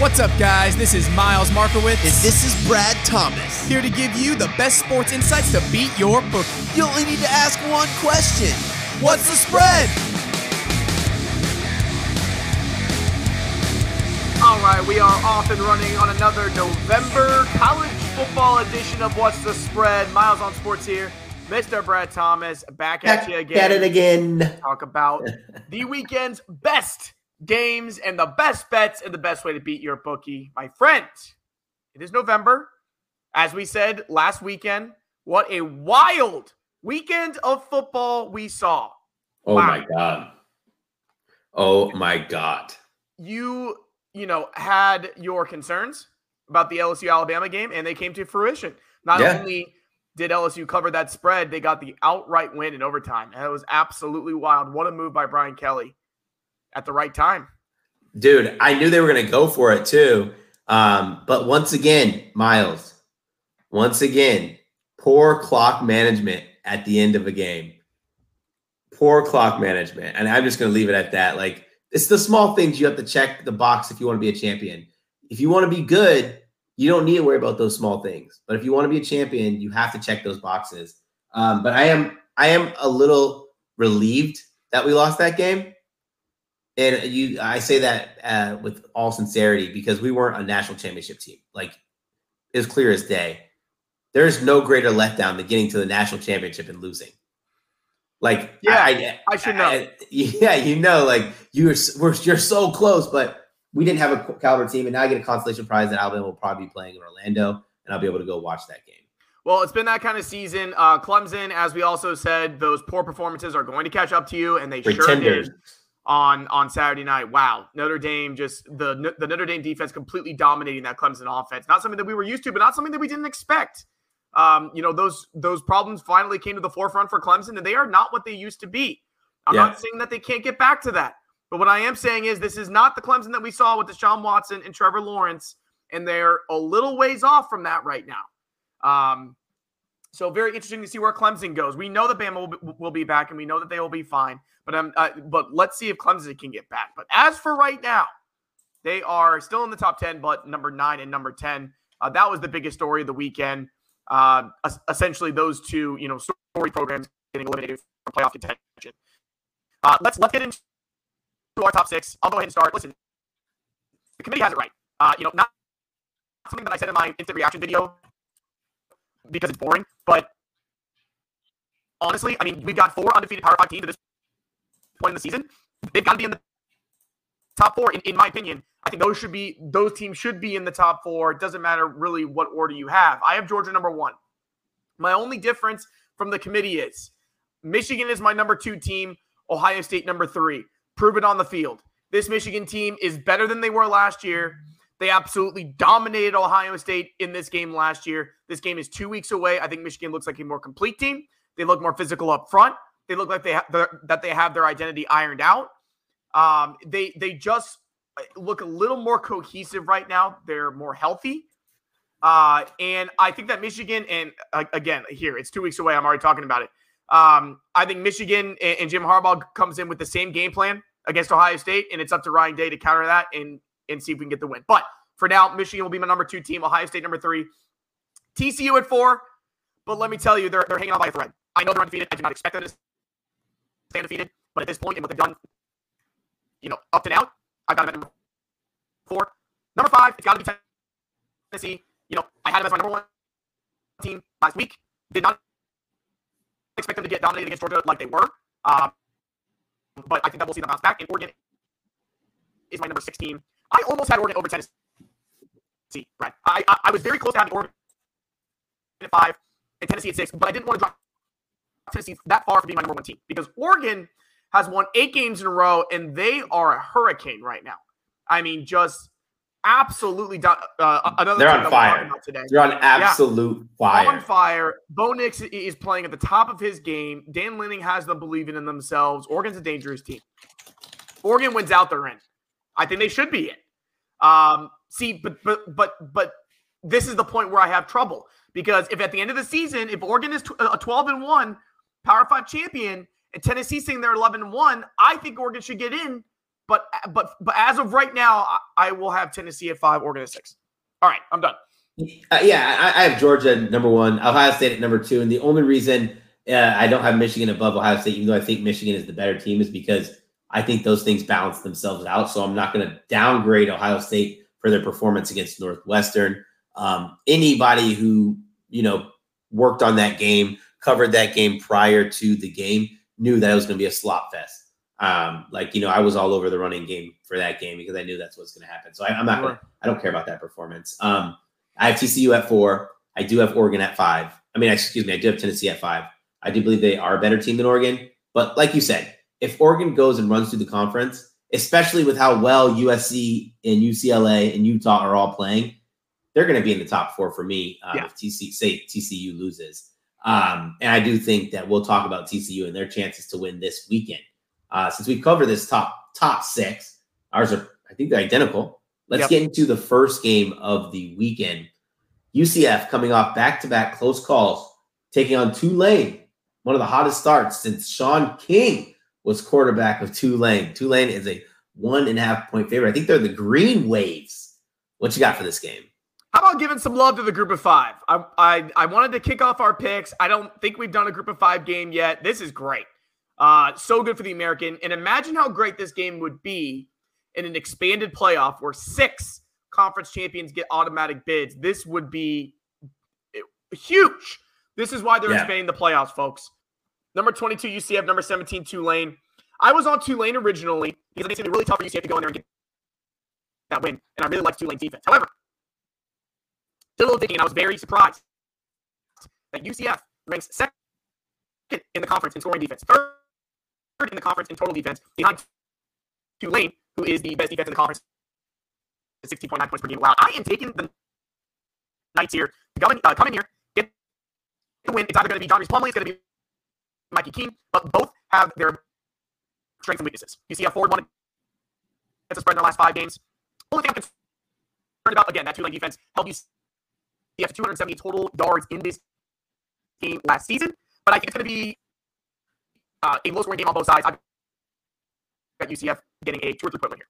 What's up, guys? This is Miles Markowitz. And this is Brad Thomas. Here to give you the best sports insights to beat your book. You only need to ask one question What's the spread? All right, we are off and running on another November college football edition of What's the Spread. Miles on Sports here. Mr. Brad Thomas back at Back you again. at it again. Talk about the weekend's best games and the best bets and the best way to beat your bookie. My friend, it is November. As we said last weekend, what a wild weekend of football we saw. Oh Wow. my god. Oh my god. You, you know, had your concerns about the LSU Alabama game and they came to fruition. Not Yeah. only did LSU cover that spread, they got the outright win in overtime. And it was absolutely wild. What a move by Brian Kelly at the right time. Dude, I knew they were going to go for it too. Um, but once again, Miles, once again, poor clock management at the end of a game. Poor clock management. And I'm just going to leave it at that. Like, it's the small things you have to check the box if you want to be a champion. If you want to be good, you don't need to worry about those small things. But if you want to be a champion, you have to check those boxes. Um, but I am I am a little relieved that we lost that game. And you, I say that uh, with all sincerity because we weren't a national championship team. Like it's clear as day. There's no greater letdown than getting to the national championship and losing. Like, Yeah, I should know. yeah, you know, like you're we're, you're so close, but we didn't have a caliber team, and now I get a consolation prize that Alabama will probably be playing in Orlando, and I'll be able to go watch that game. Well, it's been that kind of season. Uh, Clemson, as we also said, those poor performances are going to catch up to you, and they sure Pretenders. did on on Saturday night. Wow, Notre Dame just the the Notre Dame defense completely dominating that Clemson offense. Not something that we were used to, but not something that we didn't expect. Um, you know those those problems finally came to the forefront for Clemson, and they are not what they used to be. I'm Yeah. not saying that they can't get back to that, but what I am saying is this is not the Clemson that we saw with Deshaun Watson and Trevor Lawrence, and they're a little ways off from that right now. Um, so very interesting to see where Clemson goes. We know that Bama will be, will be back, and we know that they will be fine. But um, uh, but let's see if Clemson can get back. But as for right now, they are still in the top ten, but number nine and number ten. Uh, that was the biggest story of the weekend. Uh, essentially, those two you know story programs getting eliminated from playoff contention. Uh, let's let's get into our top six. I'll go ahead and start. Listen, the committee has it right. Uh, you know, not something that I said in my instant reaction video because it's boring. But honestly, I mean, we've got four undefeated Power Five teams at this point in the season. They've got to be in the top four, in, in my opinion. I think those should be those teams should be in the top four. It doesn't matter really what order you have. I have Georgia number one. My only difference from the committee is Michigan is my number two team, Ohio State number three. Prove it on the field. This Michigan team is better than they were last year. They absolutely dominated Ohio State in this game last year. This game is two weeks away. I think Michigan looks like a more complete team. They look more physical up front. They look like they have that they have their identity ironed out. Um, they they just look a little more cohesive right now. They're more healthy. Uh, and I think that Michigan, and uh, again, here, it's two weeks away. I'm already talking about it. Um, I think Michigan and, and Jim Harbaugh comes in with the same game plan against Ohio State, and it's up to Ryan Day to counter that and and see if we can get the win. But for now, Michigan will be my number two team, Ohio State number three, TCU at four. But let me tell you, they're, they're hanging on by a thread. I know they're undefeated. I do not expect them to stay undefeated. But at this point, and what they've done, you know, up to now, I've got them at number four. Number five, it's got to be Tennessee. You know, I had them as my number one team last week. Did not expect them to get dominated against Georgia like they were. Um, but I think that we'll see them bounce back. And Oregon is my number six team. I almost had Oregon over Tennessee. Brad. I, I I was very close to having Oregon at five and Tennessee at six, but I didn't want to drop Tennessee that far from being my number one team because Oregon has won eight games in a row and they are a hurricane right now. I mean, just absolutely. Do- uh, another They're on fire. today They're on absolute fire. on fire. Bo Nix is playing at the top of his game. Dan Lanning has them believing in themselves. Oregon's a dangerous team. Oregon wins out, they're in. I think they should be in. Um, see, but but but but this is the point where I have trouble because if at the end of the season, if Oregon is a 12 and one Power Five champion and Tennessee saying they're 11 and one, I think Oregon should get in but but but as of right now, I, I will have Tennessee at five, Oregon at six. All right, I'm done. Uh, yeah, I, I, have Georgia number one, Ohio State at number two, and the only reason uh, I don't have Michigan above Ohio State, even though I think Michigan is the better team, is because I think those things balance themselves out. So I'm not going to downgrade Ohio State for their performance against Northwestern. Um, anybody who you know worked on that game, covered that game prior to the game, knew that it was going to be a slop fest. Um, like you know, I was all over the running game for that game because I knew that's what's going to happen. So I, am not. Gonna, I don't care about that performance. Um, I have TCU at four. I do have Oregon at five. I mean, excuse me, I do have Tennessee at five. I do believe they are a better team than Oregon. But like you said, if Oregon goes and runs through the conference, especially with how well USC and UCLA and Utah are all playing, they're going to be in the top four for me uh, yeah. if TC, say TCU loses. Um, and I do think that we'll talk about TCU and their chances to win this weekend. Uh, since we've covered this top top six, ours are I think they're identical. Let's yep. get into the first game of the weekend. UCF coming off back to back close calls, taking on Tulane, one of the hottest starts since Shaun King was quarterback of Tulane. Tulane is a one and a half point favorite. I think they're the Green Waves. What you got for this game? How about giving some love to the group of five? I, I, I wanted to kick off our picks. I don't think we've done a group of five game yet. This is great. Uh, so good for the American. And imagine how great this game would be in an expanded playoff where six conference champions get automatic bids. This would be huge. This is why they're yeah. expanding the playoffs, folks. Number 22, UCF. Number 17, Tulane. I was on Tulane originally because I think it's going to be really tough for UCF to go in there and get that win. And I really like Tulane defense. However, little thinking, and I was very surprised that UCF ranks second in the conference in scoring defense, third in the conference in total defense, behind Tulane, who is the best defense in the conference, 16.9 points per game. Wow, I am taking the Knights here. Go in, uh, come in here, get the win. It's either going to be John Rhys Plumlee, it's going to be Mikey Keene, but both have their strengths and weaknesses. You see a forward one against a spread in their last five games. Only thing I'm concerned about, again, that Tulane defense held you have 270 total yards in this game last season, but I think it's going to be uh, a low scoring game on both sides. I've got UCF getting a two or three point win here.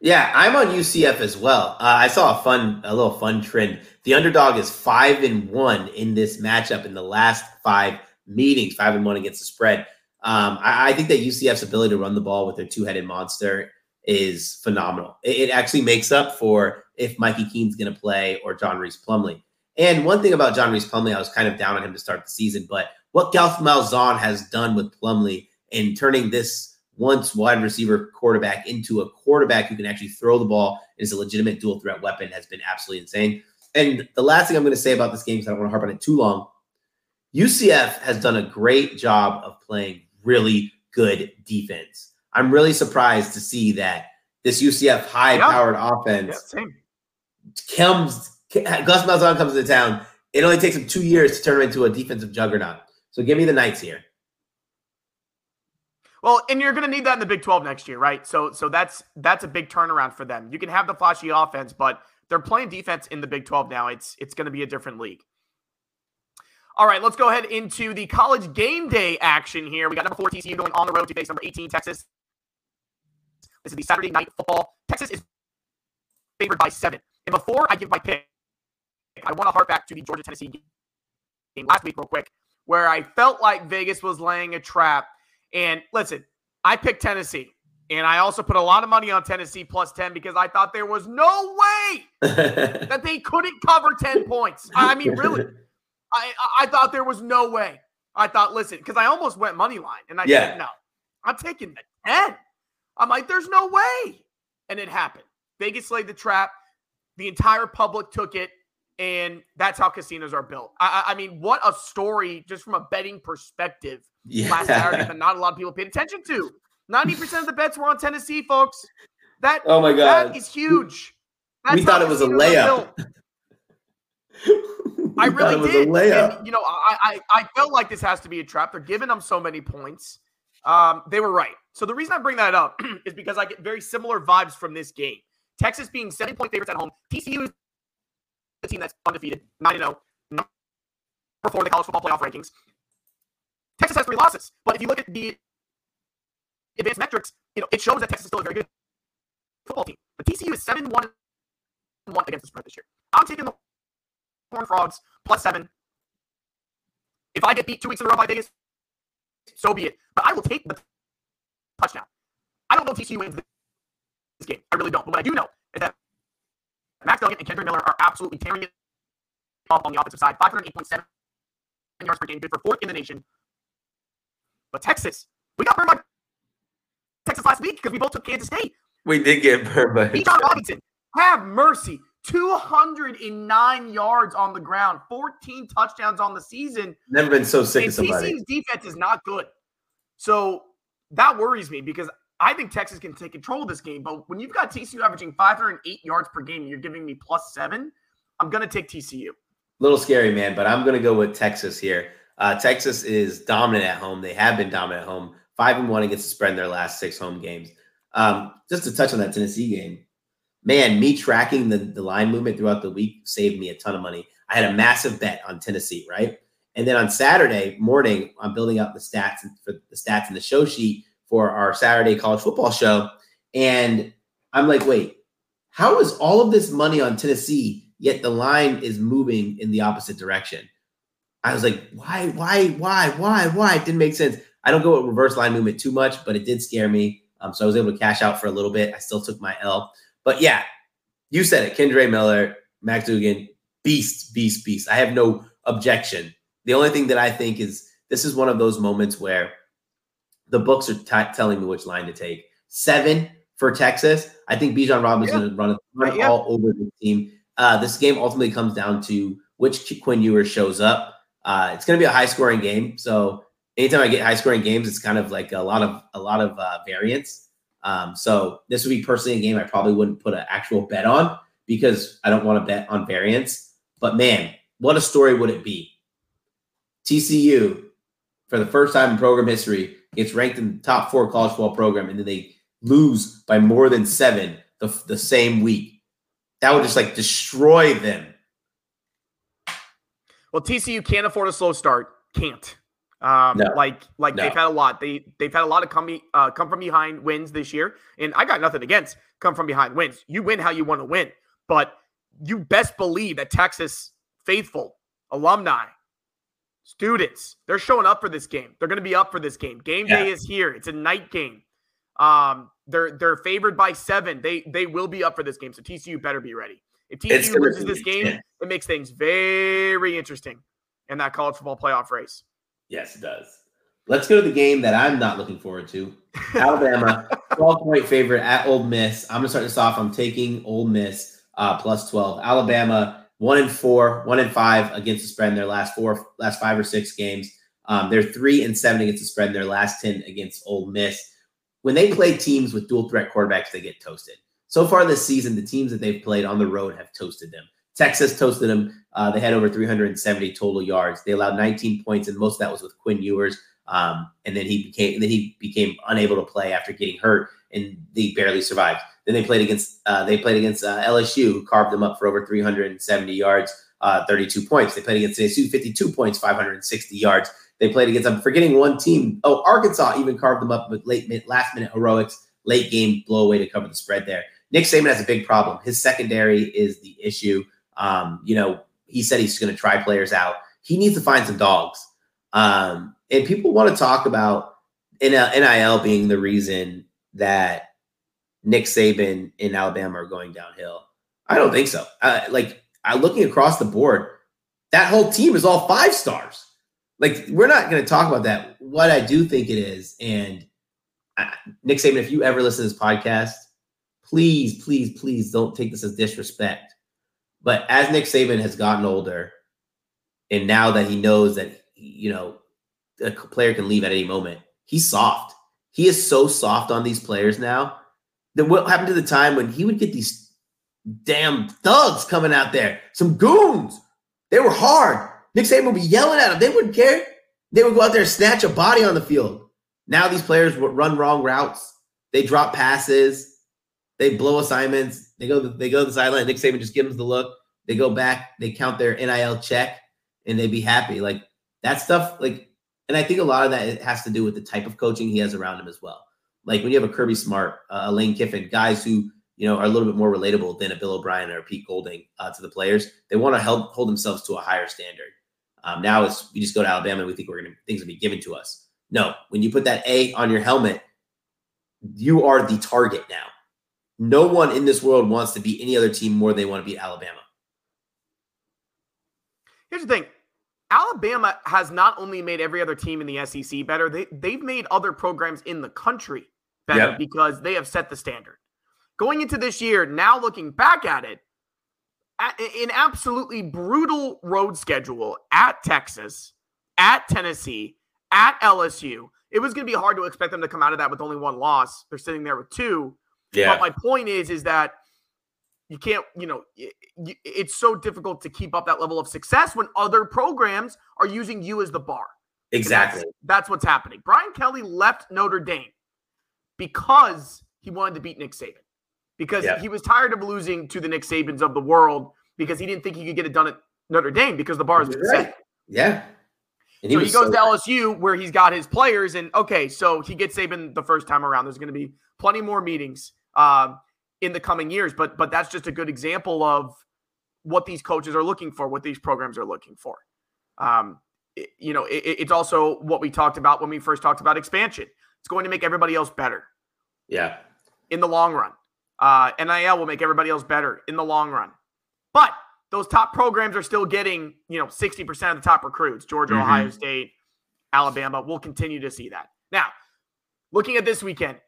Yeah, I'm on UCF as well. Uh, I saw a fun, a little fun trend. The underdog is five and one in this matchup in the last five meetings, five and one against the spread. Um, I, I, think that UCF's ability to run the ball with their two-headed monster is phenomenal. It, it actually makes up for if Mikey Keene's going to play or John Rhys Plumlee. And one thing about John Rhys Plumlee, I was kind of down on him to start the season, but what Gus Malzahn has done with Plumlee in turning this once wide receiver quarterback into a quarterback who can actually throw the ball and is a legitimate dual threat weapon has been absolutely insane. And the last thing I'm going to say about this game, because I don't want to harp on it too long, UCF has done a great job of playing really good defense. I'm really surprised to see that this UCF high powered yeah. offense yeah, comes, Gus Malzahn comes to town. It only takes him two years to turn into a defensive juggernaut. So give me the Knights here. Well, and you're going to need that in the Big 12 next year, right? So so that's that's a big turnaround for them. You can have the flashy offense, but they're playing defense in the Big 12 now. It's it's going to be a different league. All right, let's go ahead into the college game day action here. We got number four TCU going on the road to face number 18 Texas. This is the Saturday night football. Texas is favored by seven. And before I give my pick, I want to harp back to the Georgia Tennessee game last week, real quick, where I felt like Vegas was laying a trap. And listen, I picked Tennessee. And I also put a lot of money on Tennessee plus 10 because I thought there was no way that they couldn't cover 10 points. I mean, really. I, I thought there was no way. I thought, listen, because I almost went money line. And I yeah. said, no, I'm taking the 10. I'm like, there's no way. And it happened. Vegas laid the trap. The entire public took it. And that's how casinos are built. I, I mean, what a story just from a betting perspective yeah. last Saturday that not a lot of people paid attention to. 90% of the bets were on Tennessee, folks. That, oh my God. That is huge. That's we thought it was a layup. I really did. And, you know, I, I I felt like this has to be a trap. They're giving them so many points. Um, they were right. So the reason I bring that up is because I get very similar vibes from this game. Texas being seven point favorites at home. TCU is the team that's undefeated, 9 0, number four in the college football playoff rankings. Texas has three losses. But if you look at the advanced metrics, you know, it shows that Texas is still a very good football team. But TCU is 7 1 1 against the spread this year. I'm taking the Horn Frogs plus seven. If I get beat two weeks in a row by Vegas, so be it. But I will take the touchdown. I don't know if TCU wins this game. I really don't. But what I do know is that Max Duggan and Kendre Miller are absolutely tearing it up on the offensive side. 508.7 yards per game, good for fourth in the nation. But Texas, we got burned by Texas last week because we both took Kansas State. We did get burned by Bijan Robinson. Have mercy. 209 yards on the ground, 14 touchdowns on the season. Never been so sick and of somebody. TCU's defense is not good. So that worries me because I think Texas can take control of this game. But when you've got TCU averaging 508 yards per game you're giving me plus seven, I'm going to take TCU. little scary, man, but I'm going to go with Texas here. Uh, Texas is dominant at home. They have been dominant at home, five and one against the spread in their last six home games. Um, just to touch on that Tennessee game, man, me tracking the, the line movement throughout the week saved me a ton of money. I had a massive bet on Tennessee, right? And then on Saturday morning, I'm building up the stats for the stats in the show sheet for our Saturday college football show. And I'm like, wait, how is all of this money on Tennessee, yet the line is moving in the opposite direction? I was like, why, why, why, why, why? It didn't make sense. I don't go with reverse line movement too much, but it did scare me. Um, so I was able to cash out for a little bit. I still took my L. But yeah, you said it. Kendre Miller, Max Duggan, beast, beast, beast. I have no objection. The only thing that I think is this is one of those moments where the books are t- telling me which line to take. Seven for Texas. I think Bijan Robinson's Yeah. going to run, it- run Yeah. all over the team. Uh, this game ultimately comes down to which Quinn Ewers shows up. Uh, it's going to be a high scoring game. So anytime I get high scoring games, it's kind of like a lot of a lot of uh, variance. Um, so this would be personally a game I probably wouldn't put an actual bet on because I don't want to bet on variance. But man, what a story would it be? TCU, for the first time in program history, gets ranked in the top four college football program, and then they lose by more than seven the, the same week. That would just like destroy them. Well, TCU can't afford a slow start. Can't. Um, No. like like No. they've had a lot. They they've had a lot of come uh, come from behind wins this year, and I got nothing against come from behind wins. You win how you want to win, but you best believe that Texas faithful alumni, students, they're showing up for this game. They're going to be up for this game. Game Yeah. day is here. It's a night game. Um, they're they're favored by seven. They they will be up for this game. So TCU better be ready. If TCU loses this game, intense. it makes things very interesting in that college football playoff race. Yes, it does. Let's go to the game that I'm not looking forward to. Alabama, 12 point favorite at Ole Miss. I'm gonna start this off. I'm taking Ole Miss uh, plus 12. Alabama, one and four, one and five against the spread in their last four, last five or six games. Um, they're three and seven against the spread in their last 10 against Ole Miss. When they play teams with dual threat quarterbacks, they get toasted. So far this season, the teams that they've played on the road have toasted them. Texas toasted them. Uh, they had over 370 total yards. They allowed 19 points, and most of that was with Quinn Ewers. Um, and then he became then he became unable to play after getting hurt, and they barely survived. Then they played against uh, they played against uh, LSU, who carved them up for over 370 yards, uh, 32 points. They played against ASU, 52 points, 560 yards. They played against I'm forgetting one team. Oh, Arkansas even carved them up with late last minute heroics, late game blow away to cover the spread there. Nick Saban has a big problem. His secondary is the issue. Um, you know, he said he's going to try players out. He needs to find some dogs. Um, and people want to talk about NIL being the reason that Nick Saban in Alabama are going downhill. I don't think so. Like, I looking across the board, that whole team is all five stars. Like, we're not going to talk about that. What I do think it is, and uh, Nick Saban, if you ever listen to this podcast, please, please, please don't take this as disrespect. But as Nick Saban has gotten older, and now that he knows that you know a player can leave at any moment, he's soft. He is so soft on these players now. That what happened to the time when he would get these damn thugs coming out there, some goons. They were hard. Nick Saban would be yelling at them. They wouldn't care. They would go out there and snatch a body on the field. Now these players would run wrong routes. They drop passes. They blow assignments. They go. They go to the sideline. Nick Saban just gives them the look. They go back. They count their NIL check, and they be happy. Like that stuff. Like, and I think a lot of that has to do with the type of coaching he has around him as well. Like when you have a Kirby Smart, uh, a Lane Kiffin, guys who you know are a little bit more relatable than a Bill O'Brien or Pete Golding uh, to the players. They want to help hold themselves to a higher standard. Um, now it's we just go to Alabama and we think we're gonna things will be given to us. No, when you put that A on your helmet, you are the target now. No one in this world wants to beat any other team more than they want to beat Alabama. Here's the thing. Alabama has not only made every other team in the SEC better, they, they've made other programs in the country better Yep. because they have set the standard. Going into this year, now looking back at it, at, an absolutely brutal road schedule at Texas, at Tennessee, at LSU. It was going to be hard to expect them to come out of that with only one loss. They're sitting there with two. Yeah. But my point is, is that you can't, you know, it's so difficult to keep up that level of success when other programs are using you as the bar. Exactly. That's, that's what's happening. Brian Kelly left Notre Dame because he wanted to beat Nick Saban. Because Yeah. he was tired of losing to the Nick Sabans of the world because he didn't think he could get it done at Notre Dame because the bar has been Right. set. Yeah. And So he goes so- to LSU where he's got his players, and okay, so he gets Saban the first time around. There's going to be plenty more meetings um, in the coming years, but but that's just a good example of what these coaches are looking for, what these programs are looking for. Um, it- you know, it, it's also what we talked about when we first talked about expansion. It's going to make everybody else better Yeah. in the long run. Uh, NIL will make everybody else better in the long run. But those top programs are still getting, you know, 60% of the top recruits. Georgia, Mhm. Ohio State, Alabama. We'll continue to see that. Now, looking at this weekend,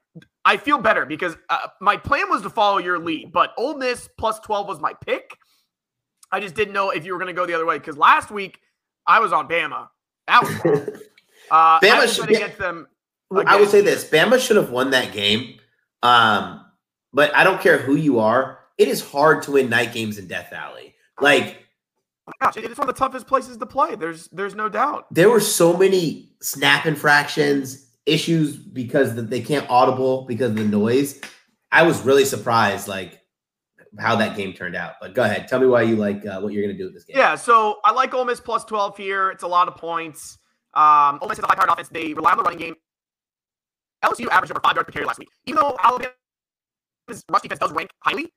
I feel better because uh, my plan was to follow your lead, but Ole Miss plus 12 was my pick. I just didn't know if you were going to go the other way because last week I was on Bama. That was. Uh, Bama I should going to be- get them. Well, I would say this: Bama should have won that game. Um, but I don't care who you are. It is hard to win night games in Death Valley. Like Gosh, it's one of the toughest places to play. There's there's no doubt. there were so many snap infractions, issues because they can't audible because of the noise. I was really surprised, like how that game turned out. But go ahead, tell me why you like uh, what you're going to do with this game. Yeah, so I like Ole Miss plus 12 here. It's a lot of points. Um, Ole Miss is a high-powered offense. They rely on the running game. LSU averaged over five yards per carry last week. Even though Alabama's rush defense does rank highly,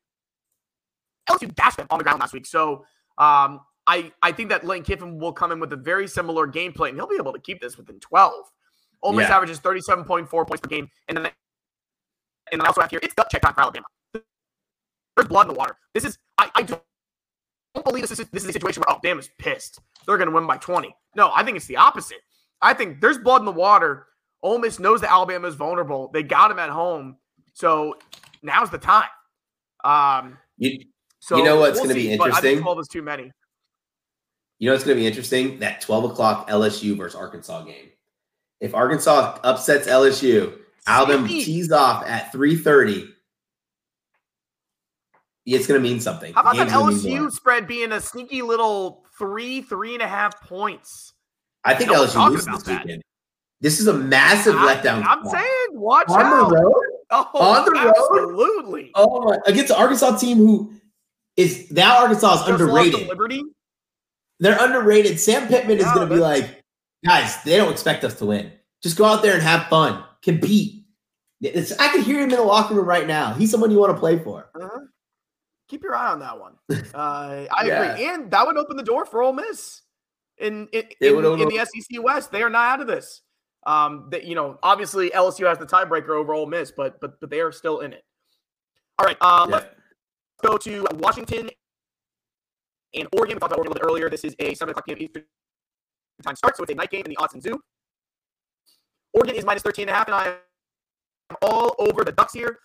LSU dashed them on the ground last week. So um, I, I think that Lane Kiffin will come in with a very similar game plan, and he'll be able to keep this within 12. Ole Miss Yeah. averages 37.4 points per game. And then, and I also have here, it's gut check time for Alabama. There's blood in the water. This is, I, I don't believe this is this is a situation where oh Bama's pissed. They're gonna win by 20. No, I think it's the opposite. I think there's blood in the water. Ole Miss knows that Alabama is vulnerable. They got him at home. So now's the time. Um You, so You know what's we'll be but I think interesting? 12 is too many. you know what's going to be interesting? That 12 o'clock LSU versus Arkansas game. If Arkansas upsets LSU, Alabama tees off at 3:30. It's going to mean something. How about The that game's gonna mean more. LSU spread being a sneaky little three, three and a half points? I think No LSU loses this that. weekend. This is a massive I, letdown. I'm saying, watch on out. the road. Oh, On the road? absolutely. Oh my! Against the Arkansas team, who is now Arkansas is Just underrated. Liberty. They're underrated. Sam Pittman is going to be like, guys, they don't expect us to win. Just go out there and have fun, compete. It's, I can hear him in the locker room right now. He's someone you want to play for. Uh-huh. Keep your eye on that one. Uh, I Yeah. agree, and that would open the door for Ole Miss in in, in, in the SEC West. They are not out of this. Um, that you know, obviously LSU has the tiebreaker over Ole Miss, but but but they are still in it. All right, uh, let's go to Washington and Oregon. We talked about Oregon a little bit earlier. This is a seven o'clock p.m. Eastern time start, so it's a night game in the Autzen Zoo. Oregon is minus 13 and a half, and I am all over the Ducks here.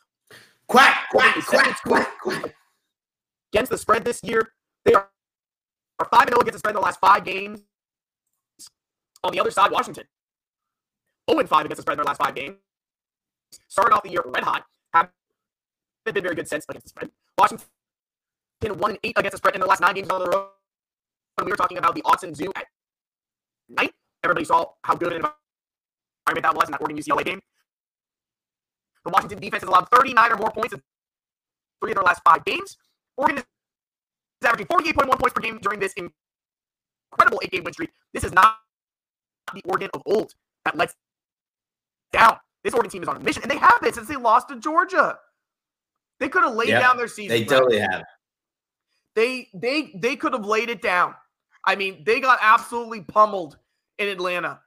Quack, quack, quack, quack, quack. against the spread this year. They are, are 5 0 against the spread in the last five games. On the other side, Washington 0 5 against the spread in their last five games. Started off the year red hot. Haven't been very good since against the spread. Washington 1 and 8 against the spread in the last nine games on the road. When we were talking about the Autzen Zoo at night, everybody saw how good an environment that was in that Oregon UCLA game. The Washington defense has allowed 39 or more points in three of their last five games. Oregon is averaging 48.1 points per game during this incredible eight game win streak. This is not the Oregon of old that lets down. this Oregon team is on a mission, and they have been since they lost to Georgia. They could have laid Yep, down their season. They Brett. totally have. They they they could have laid it down. I mean, they got absolutely pummeled in Atlanta,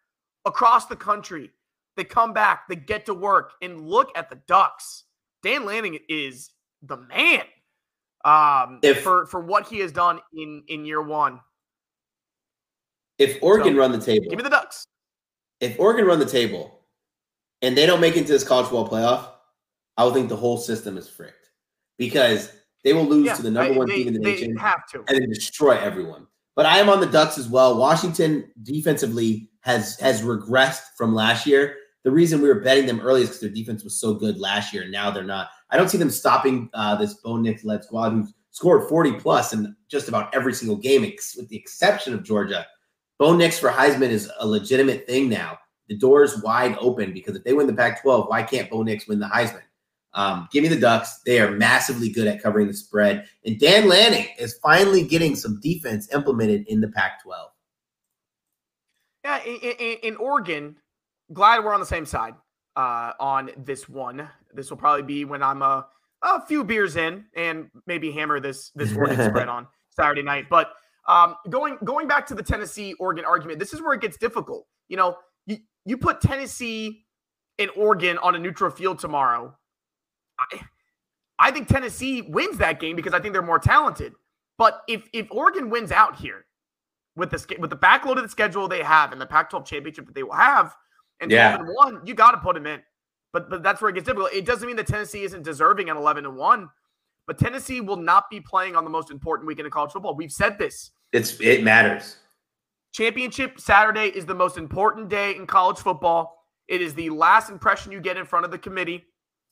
across the country. They come back, they get to work, and look at the Ducks. Dan Lanning is the man um, If- for for what he has done in in year one. If Oregon So, run the table, Give me the Ducks. if Oregon run the table and they don't make it to this college football playoff, I would think the whole system is fricked because they will lose Yeah, to the number I- one team in the they nation have to. and then destroy everyone. But I am on the Ducks as well. Washington defensively has has regressed from last year. The reason we were betting them early is because their defense was so good last year, and now they're not. I don't see them stopping uh, this Bo Nix led squad who scored 40 plus in just about every single game, ex- with the exception of Georgia. Bo Nix for Heisman is a legitimate thing now. The door is wide open because if they win the Pac 12, why can't Bo Nix win the Heisman? Um, give me the Ducks. They are massively good at covering the spread. And Dan Lanning is finally getting some defense implemented in the Pac 12. Yeah, in, in, in Oregon, glad we're on the same side uh, on this one. This will probably be when I'm a, a few beers in and maybe hammer this this Oregon spread on Saturday night. But um, going going back to the Tennessee Oregon argument, this is where it gets difficult. You know, you, put Tennessee and Oregon on a neutral field tomorrow. I, I think Tennessee wins that game because I think they're more talented. But if if Oregon wins out here, with the with the backload of the schedule they have and the Pac-12 championship that they will have, and Yeah. 12 and one, you got to put them in. But but that's where it gets difficult. It doesn't mean that Tennessee isn't deserving at 11 and one, but Tennessee will not be playing on the most important weekend of college football. We've said this. It's it matters. Championship Saturday is the most important day in college football. It is the last impression you get in front of the committee.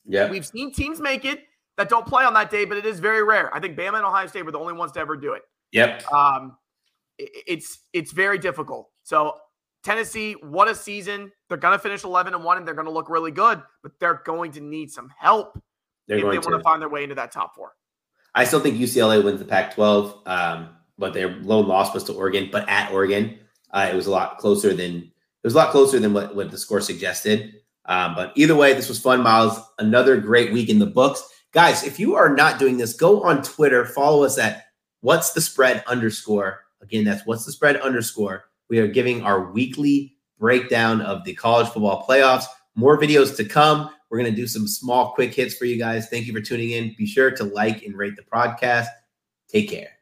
Yeah. We've seen teams make it that don't play on that day, but it is very rare. I think Bama and Ohio State were the only ones to ever do it. Yep. Um, it's it's very difficult. So Tennessee, what a season! They're gonna finish eleven and one, and they're gonna look really good, but they're going to need some help They're if they going want to to. find their way into that top four. I still think UCLA wins the Pac 12, um, but their lone loss was to Oregon, but at Oregon. Uh, it was a lot closer than it was a lot closer than what, what the score suggested. Um, but either way, this was fun, Miles. Another great week in the books. Guys, if you are not doing this, go on Twitter, follow us at what's the spread underscore. Again, that's what's the spread underscore. We are giving our weekly breakdown of the college football playoffs. More videos to come. We're going to do some small, quick hits for you guys. Thank you for tuning in. Be sure to like and rate the podcast. Take care.